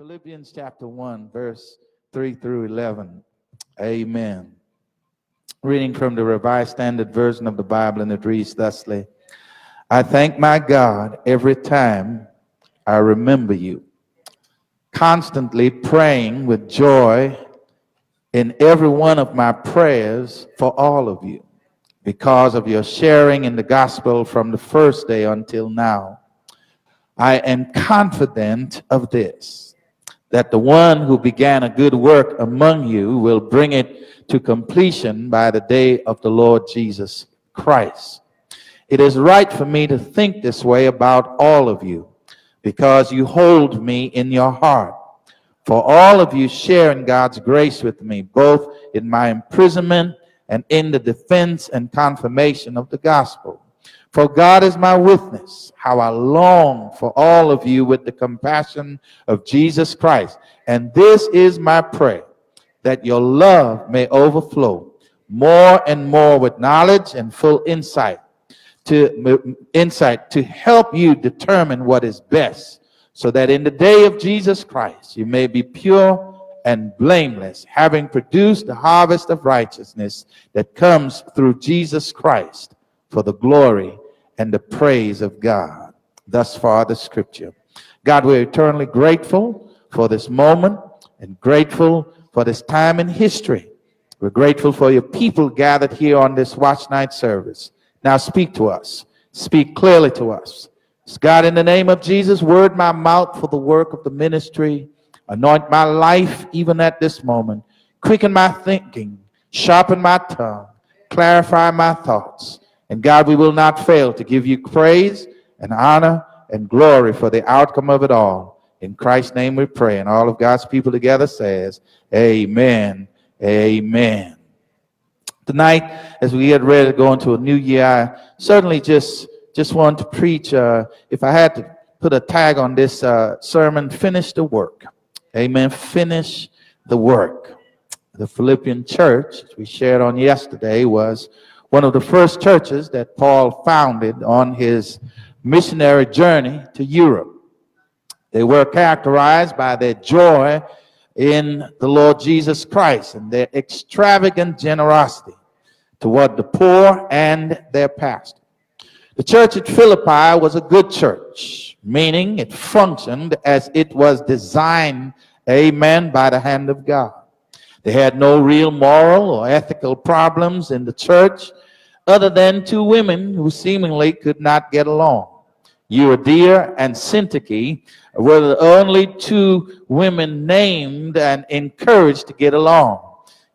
Philippians chapter 1, verse 3 through 11. Amen. Reading from the Revised Standard Version of the Bible, and it reads thusly I thank my God every time I remember you, constantly praying with joy in every one of my prayers for all of you, because of your sharing in the gospel from the first day until now. I am confident of this, that the one who began a good work among you will bring it to completion by the day of the Lord Jesus Christ. It is right for me to think this way about all of you, because you hold me in your heart. For all of you share in God's grace with me, both in my imprisonment and in the defense and confirmation of the gospel. For God is my witness, how I long for all of you with the compassion of Jesus Christ. And this is my prayer, that your love may overflow more and more with knowledge and full insight to insight to help you determine what is best so that in the day of Jesus Christ you may be pure and blameless having produced the harvest of righteousness that comes through Jesus Christ for the glory and the praise of God. Thus far, the scripture. God, we're eternally grateful for this moment and grateful for this time in history. We're grateful for your people gathered here on this watch night service. Now speak to us. Speak clearly to us. God, in the name of Jesus, word my mouth for the work of the ministry. Anoint my life even at this moment. Quicken my thinking. Sharpen my tongue. Clarify my thoughts. And God, we will not fail to give you praise and honor and glory for the outcome of it all. In Christ's name we pray. And all of God's people together says, Amen. Amen. Tonight, as we get ready to go into a new year, I certainly just just want to preach. Uh, if I had to put a tag on this uh, sermon, finish the work. Amen. Finish the work. The Philippian church, as we shared on yesterday, was one of the first churches that Paul founded on his missionary journey to Europe. They were characterized by their joy in the Lord Jesus Christ and their extravagant generosity toward the poor and their pastor. The church at Philippi was a good church, meaning it functioned as it was designed, amen, by the hand of God. They had no real moral or ethical problems in the church other than two women who seemingly could not get along. Euodia and Syntyche were the only two women named and encouraged to get along.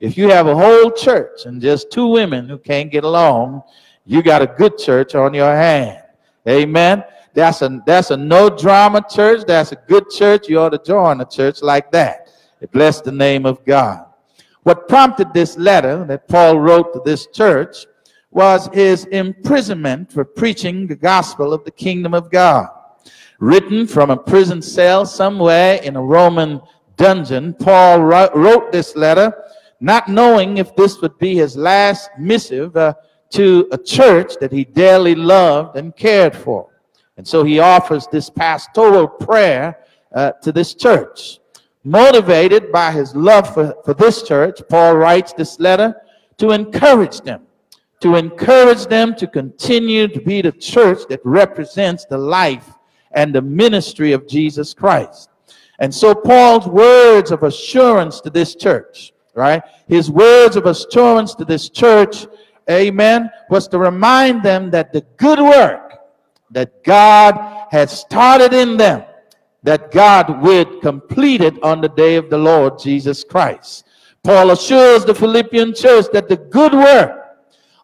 If you have a whole church and just two women who can't get along, you got a good church on your hand. Amen. That's a that's a no drama church. That's a good church. You ought to join a church like that. Bless the name of God. What prompted this letter that Paul wrote to this church was his imprisonment for preaching the gospel of the kingdom of God. Written from a prison cell somewhere in a Roman dungeon, Paul wrote this letter not knowing if this would be his last missive uh, to a church that he dearly loved and cared for. And so he offers this pastoral prayer uh, to this church. Motivated by his love for, for this church, Paul writes this letter to encourage them, to encourage them to continue to be the church that represents the life and the ministry of Jesus Christ. And so Paul's words of assurance to this church, right? His words of assurance to this church, amen, was to remind them that the good work that God had started in them that God would complete it on the day of the Lord Jesus Christ. Paul assures the Philippian church that the good work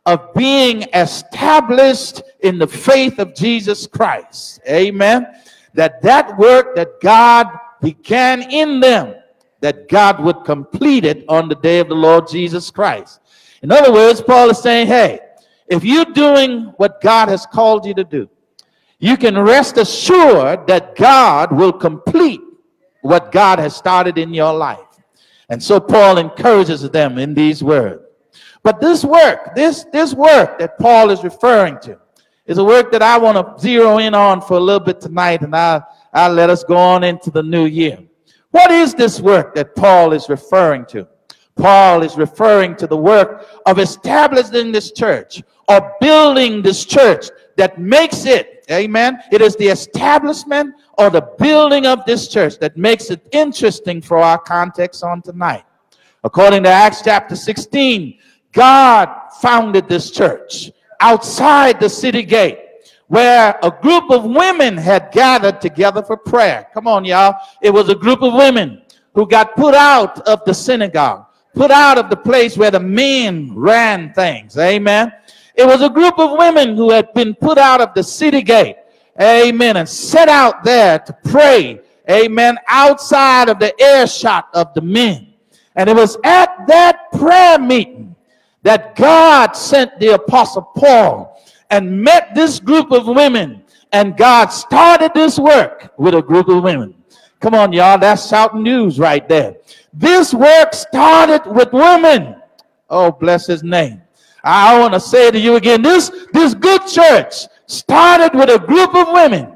of being established in the faith of Jesus Christ, amen, that that work that God began in them, that God would complete it on the day of the Lord Jesus Christ. In other words, Paul is saying, hey, if you're doing what God has called you to do, you can rest assured that God will complete what God has started in your life. And so Paul encourages them in these words. But this work, this, this work that Paul is referring to, is a work that I want to zero in on for a little bit tonight, and I'll, I'll let us go on into the new year. What is this work that Paul is referring to? Paul is referring to the work of establishing this church or building this church that makes it, amen. It is the establishment or the building of this church that makes it interesting for our context on tonight. According to Acts chapter 16, God founded this church outside the city gate where a group of women had gathered together for prayer. Come on, y'all. It was a group of women who got put out of the synagogue, put out of the place where the men ran things. Amen. It was a group of women who had been put out of the city gate. Amen. And set out there to pray. Amen. Outside of the earshot of the men. And it was at that prayer meeting that God sent the apostle Paul and met this group of women. And God started this work with a group of women. Come on, y'all. That's shouting news right there. This work started with women. Oh, bless his name. I want to say to you again, this, this good church started with a group of women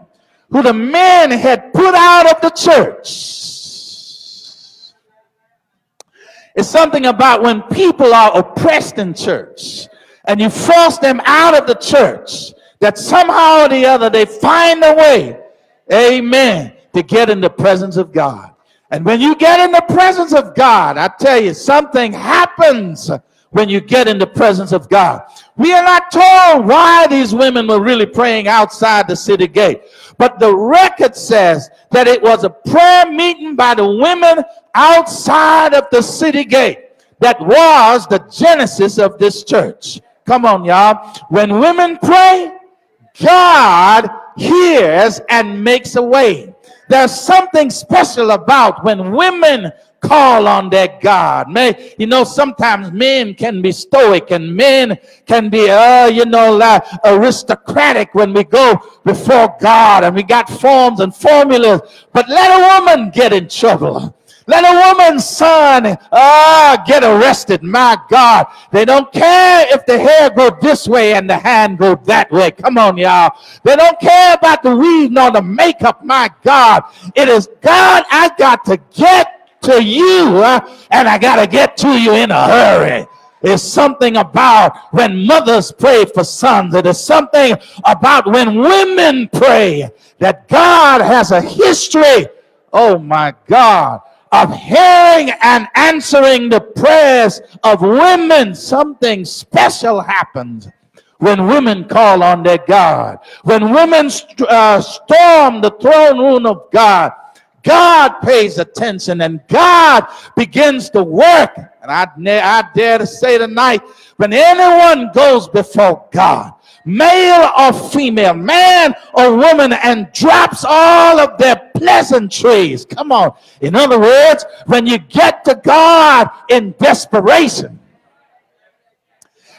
who the men had put out of the church. It's something about when people are oppressed in church and you force them out of the church that somehow or the other they find a way, amen, to get in the presence of God. And when you get in the presence of God, I tell you, something happens when you get in the presence of God. We are not told why these women were really praying outside the city gate, but the record says that it was a prayer meeting by the women outside of the city gate that was the genesis of this church. Come on, y'all. When women pray, God hears and makes a way. There's something special about when women call on that God. May you know sometimes men can be stoic and men can be uh you know like aristocratic when we go before God and we got forms and formulas. But let a woman get in trouble. Let a woman's son ah get arrested. My God, they don't care if the hair go this way and the hand go that way. Come on, y'all. They don't care about the weave nor the makeup. My God, it is God. I got to get to you, and I got to get to you in a hurry. It's something about when mothers pray for sons. It is something about when women pray that God has a history, oh my God, of hearing and answering the prayers of women. Something special happens when women call on their God. When women uh, storm the throne room of God God pays attention and God begins to work. And I, I dare to say tonight, when anyone goes before God, male or female, man or woman, and drops all of their pleasantries. Come on. In other words, when you get to God in desperation,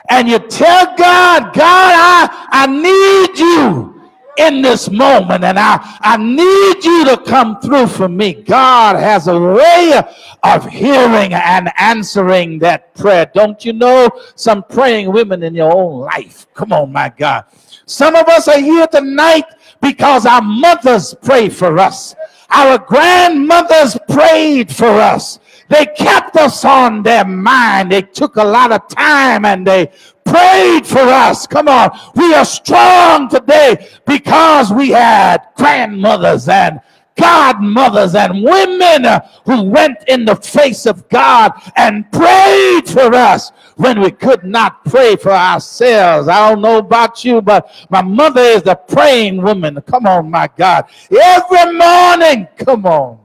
and you tell God, God, I, I need you in this moment and I, I need you to come through for me. God has a way of hearing and answering that prayer. Don't you know some praying women in your own life? Come on, my God. Some of us are here tonight because our mothers pray for us. Our grandmothers prayed for us. They kept us on their mind. They took a lot of time and they prayed for us. Come on. We are strong today because we had grandmothers and godmothers and women who went in the face of God and prayed for us when we could not pray for ourselves. I don't know about you, but my mother is a praying woman. Come on, my God. Every morning, come on.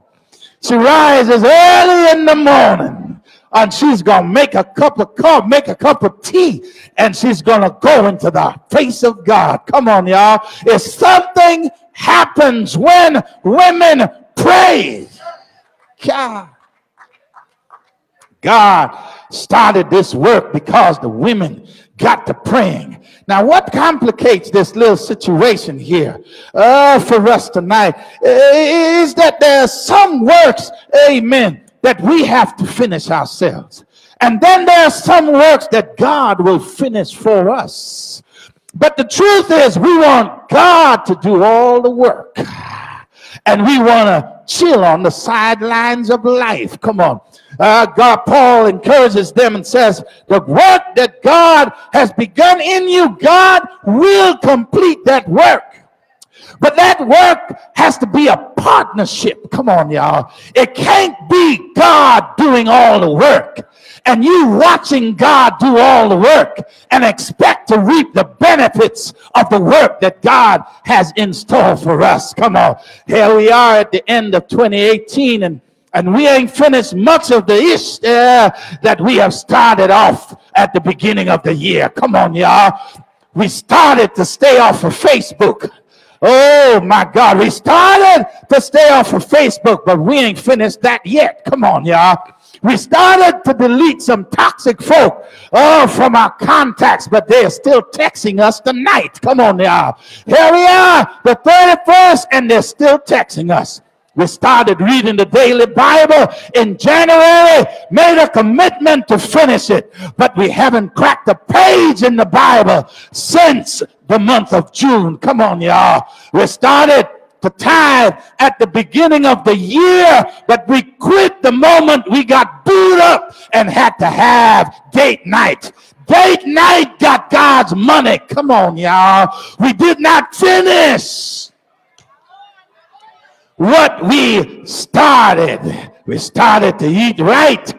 She rises early in the morning and she's gonna make a cup of coffee, make a cup of tea, and she's gonna go into the face of God. Come on, y'all. If something happens when women pray, God, God started this work because the women got to praying. Now, what complicates this little situation here uh, for us tonight is that there are some works, amen, that we have to finish ourselves. And then there are some works that God will finish for us. But the truth is, we want God to do all the work. And we want to chill on the sidelines of life. Come on. Uh, God, Paul encourages them and says, the work that God has begun in you, God will complete that work. But that work has to be a partnership. Come on, y'all. It can't be God doing all the work and you watching God do all the work and expect to reap the benefits of the work that God has in store for us. Come on. Here we are at the end of 2018 and and we ain't finished much of the ish uh, that we have started off at the beginning of the year. Come on, y'all. We started to stay off of Facebook. Oh my God, we started to stay off of Facebook, but we ain't finished that yet. Come on, y'all. We started to delete some toxic folk oh, from our contacts, but they're still texting us tonight. Come on y'all. Here we are, the 31st, and they're still texting us. We started reading the daily Bible in January, made a commitment to finish it, but we haven't cracked a page in the Bible since the month of June. Come on, y'all. We started to tithe at the beginning of the year, but we quit the moment we got booed up and had to have date night. Date night got God's money. Come on, y'all. We did not finish what we started. We started to eat right,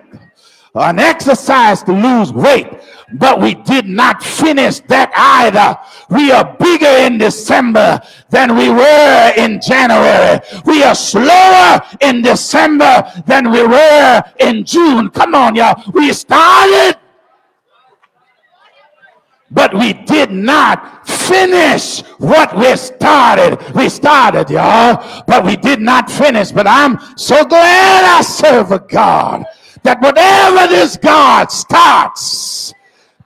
an exercise to lose weight but we did not finish that either. We are bigger in December than we were in January. We are slower in December than we were in June. Come on, y'all. We started, but we did not finish what we started. We started, y'all, but we did not finish. But I'm so glad I serve a God that whatever this God starts,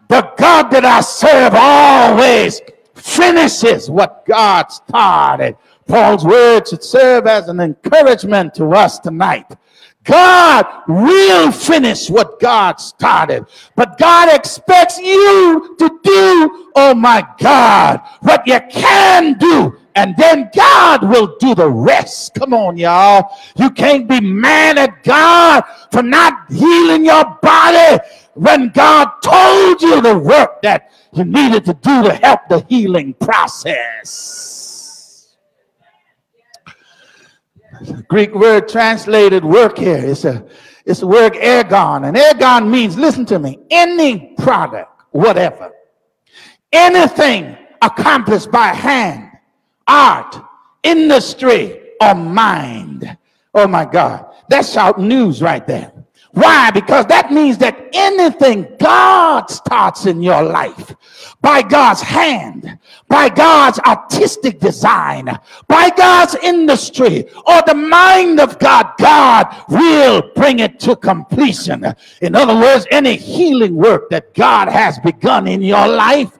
the God that I serve always finishes what God started. Paul's words should serve as an encouragement to us tonight. God will finish what God started, but God expects you to do, oh my God, what you can do and then God will do the rest. Come on, y'all. You can't be mad at God for not healing your body when God told you the work that you needed to do to help the healing process. The Greek word translated work here is a it's the word ergon, and ergon means listen to me, any product, whatever, anything accomplished by hand, art, industry, or mind. Oh my God, that's out news right there. Why? Because that means that anything God starts in your life by God's hand, by God's artistic design, by God's industry, or the mind of God, God will bring it to completion. In other words, any healing work that God has begun in your life,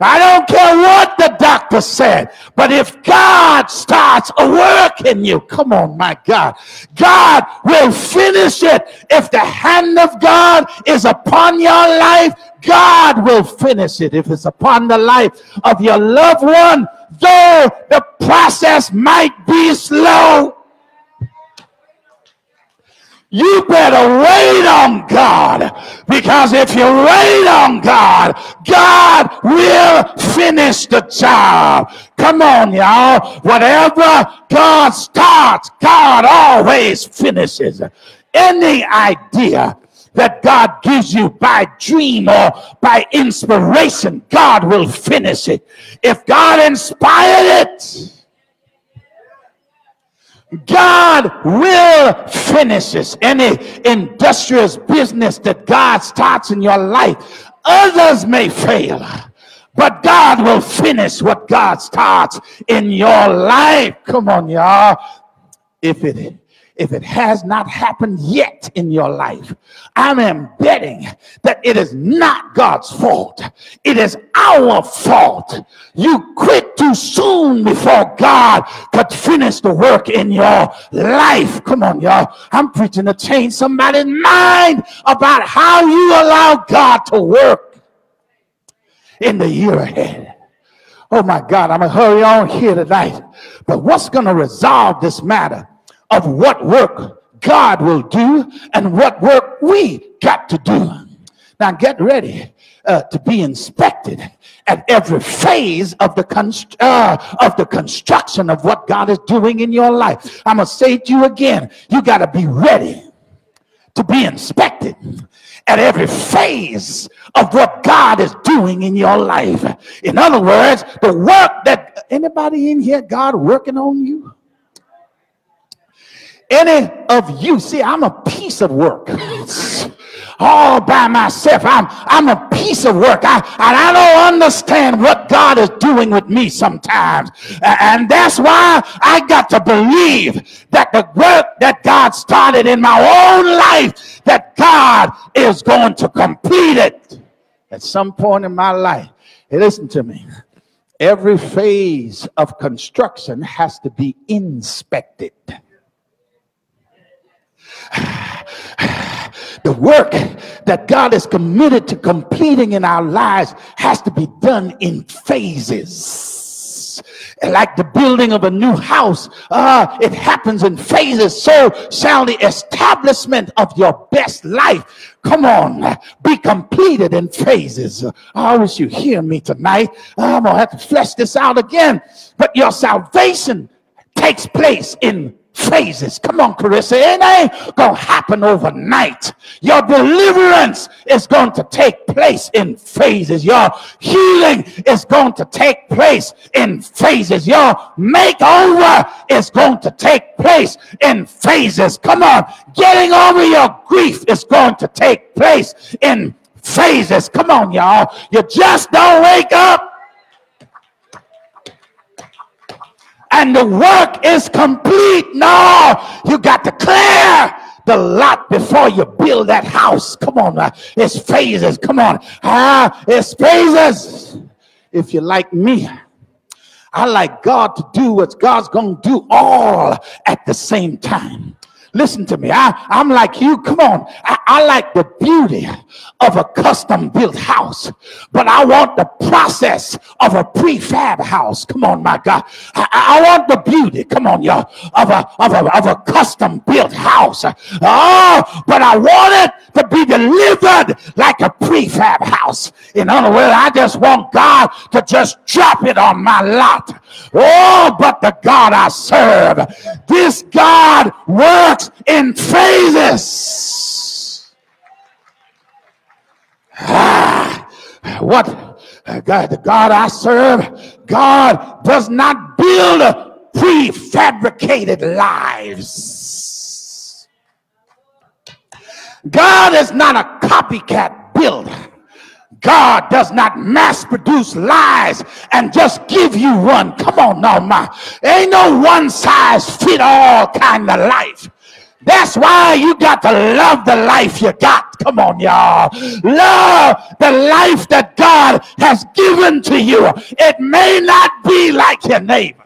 I don't care what the doctor said, but if God starts a work in you, come on, my God, God will finish it. If the hand of God is upon your life, God will finish it. If it's upon the life of your loved one, though the process might be slow, you better wait on God because if you wait on God, God will finish the job. Come on, y'all. Whatever God starts, God always finishes. Any idea that God gives you by dream or by inspiration, God will finish it. If God inspired it, God will finish this. Any industrious business that God starts in your life, others may fail, but God will finish what God starts in your life. Come on, y'all. If it if it has not happened yet in your life, I am betting that it is not God's fault. It is our fault. You quit too soon before God could finish the work in your life. Come on, y'all. I'm preaching to change somebody's mind about how you allow God to work in the year ahead. Oh my God, I'm going to hurry on here tonight. But what's going to resolve this matter? Of what work God will do and what work we got to do. Now get ready uh, to be inspected at every phase of the const- uh, of the construction of what God is doing in your life. I'm gonna say to you again. You got to be ready to be inspected at every phase of what God is doing in your life. In other words, the work that anybody in here, God working on you. Any of you, see, I'm a piece of work. all by myself. I'm, I'm a piece of work. I, and I don't understand what God is doing with me sometimes. And that's why I got to believe that the work that God started in my own life, that God is going to complete it at some point in my life. Hey, listen to me. Every phase of construction has to be inspected. the work that God is committed to completing in our lives has to be done in phases. Like the building of a new house, uh, it happens in phases. So shall the establishment of your best life, come on, be completed in phases. I wish you hear me tonight. I'm gonna have to flesh this out again. But your salvation takes place in phases. Come on, Carissa. It ain't going to happen overnight. Your deliverance is going to take place in phases. Your healing is going to take place in phases. Your makeover is going to take place in phases. Come on. Getting over your grief is going to take place in phases. Come on, y'all. You just don't wake up and the work is complete. No, you got to clear the lot before you build that house. Come on, uh, it's phases. Come on, ah, it's phases. If you're like me, I like God to do what God's to do all at the same time. Listen to me. I, I'm like you. Come on. I, I like the beauty of a custom built house, but I want the process of a prefab house. Come on, my God. I, I want the beauty. Come on, y'all. Of a, of a, of a custom built house. Oh, but I want it to be delivered like a prefab house. In other words, I just want God to just drop it on my lot. Oh, but the God I serve, this God works in phases. Ah, what God, the God I serve, God does not build prefabricated lives. God is not a copycat builder. God does not mass produce lies and just give you one. Come on now, my. Ain't no one size fit all kind of life. That's why you got to love the life you got. Come on, y'all. Love the life that God has given to you. It may not be like your neighbor,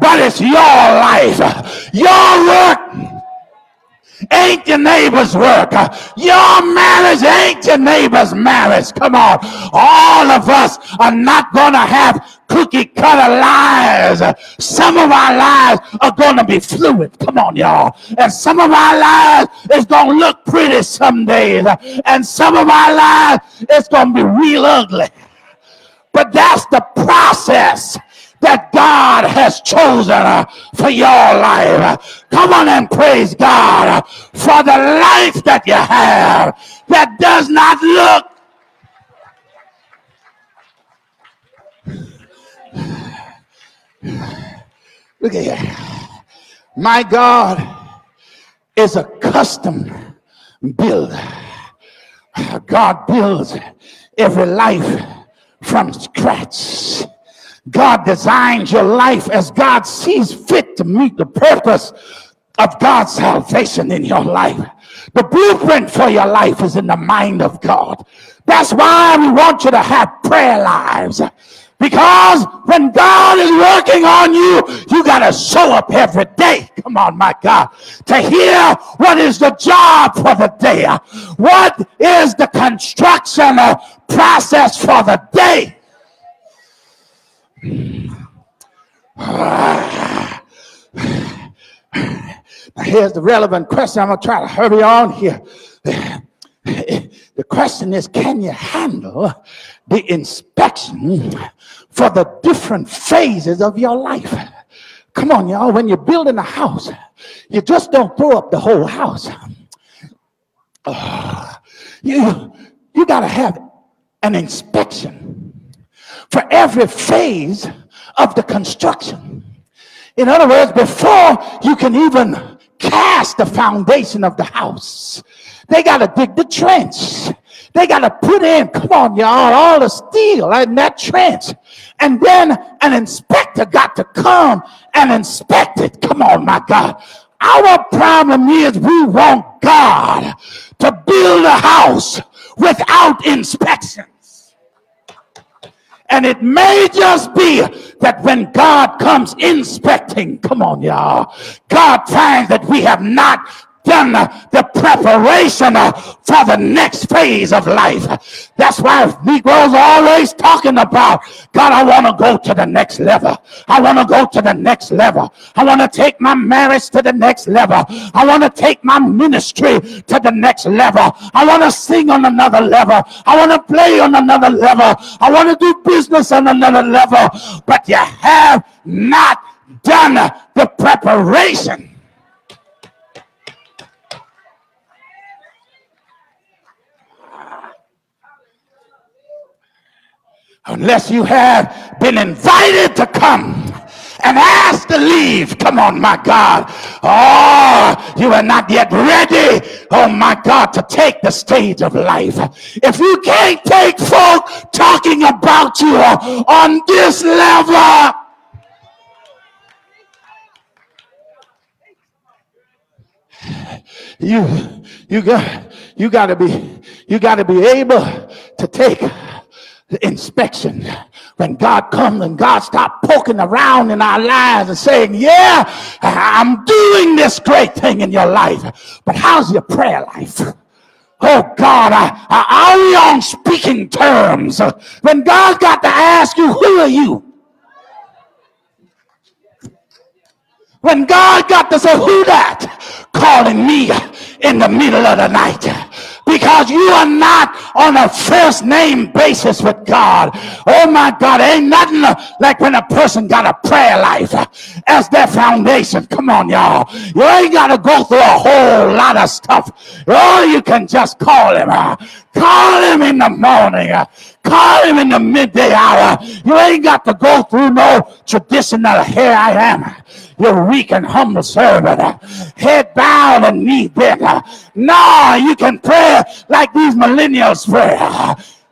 but it's your life, your work ain't your neighbor's work. Your marriage ain't your neighbor's marriage. Come on. All of us are not going to have cookie cutter lives. Some of our lives are going to be fluid. Come on, y'all. And some of our lives is going to look pretty some days. And some of our lives is going to be real ugly. But that's the process that God has chosen uh, for your life. Come on and praise God for the life that you have that does not look Look at here. My God is a custom builder. God builds every life from scratch. God designs your life as God sees fit to meet the purpose of God's salvation in your life. The blueprint for your life is in the mind of God. That's why we want you to have prayer lives. Because when God is working on you, you got to show up every day. Come on, my God. To hear what is the job for the day. What is the construction process for the day. Here's the relevant question. I'm going to try to hurry on here. The question is can you handle the inspection for the different phases of your life? Come on, y'all. When you're building a house, you just don't throw up the whole house. You you got to have an inspection for every phase of the construction. In other words, before you can even cast the foundation of the house, they got to dig the trench. They got to put in, come on, y'all, all the steel in that trench. And then an inspector got to come and inspect it. Come on, my God. Our problem is we want God to build a house without inspections. And it may just be that when God comes inspecting, come on, y'all, God finds that we have not done the preparation for the next phase of life. That's why Negroes are always talking about, God, I want to go to the next level. I want to go to the next level. I want to take my marriage to the next level. I want to take my ministry to the next level. I want to sing on another level. I want to play on another level. I want to do business on another level. But you have not done the preparation unless you have been invited to come and asked to leave. Come on, my God. Oh, you are not yet ready, oh my God, to take the stage of life. If you can't take folk talking about you on this level, you you got you got to be you got to be able to take the inspection. When God comes and God stop poking around in our lives and saying, yeah, I'm doing this great thing in your life, but how's your prayer life? Oh God, are we on speaking terms? When God got to ask you, who are you? When God got to say, who that? Calling me in the middle of the night because you are not on a first name basis with God. Oh my God, ain't nothing like when a person got a prayer life as their foundation. Come on, y'all. You ain't got to go through a whole lot of stuff. Oh, you can just call him. Call him in the morning. Call him in the midday hour. You ain't got to go through no tradition. traditional here I am You're weak and humble servant, head bowed and knee bent. No, you can pray like these millennials pray.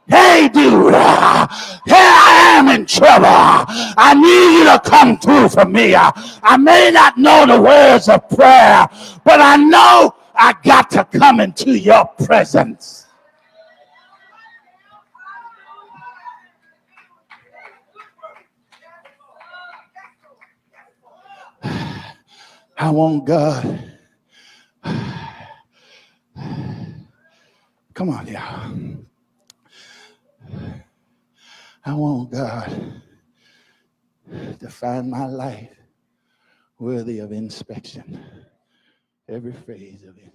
Hey, dude, here I am in trouble. I need you to come through for me. I may not know the words of prayer, but I know I got to come into your presence. I want God. Come on, y'all. I want God to find my life worthy of inspection, every phase of it.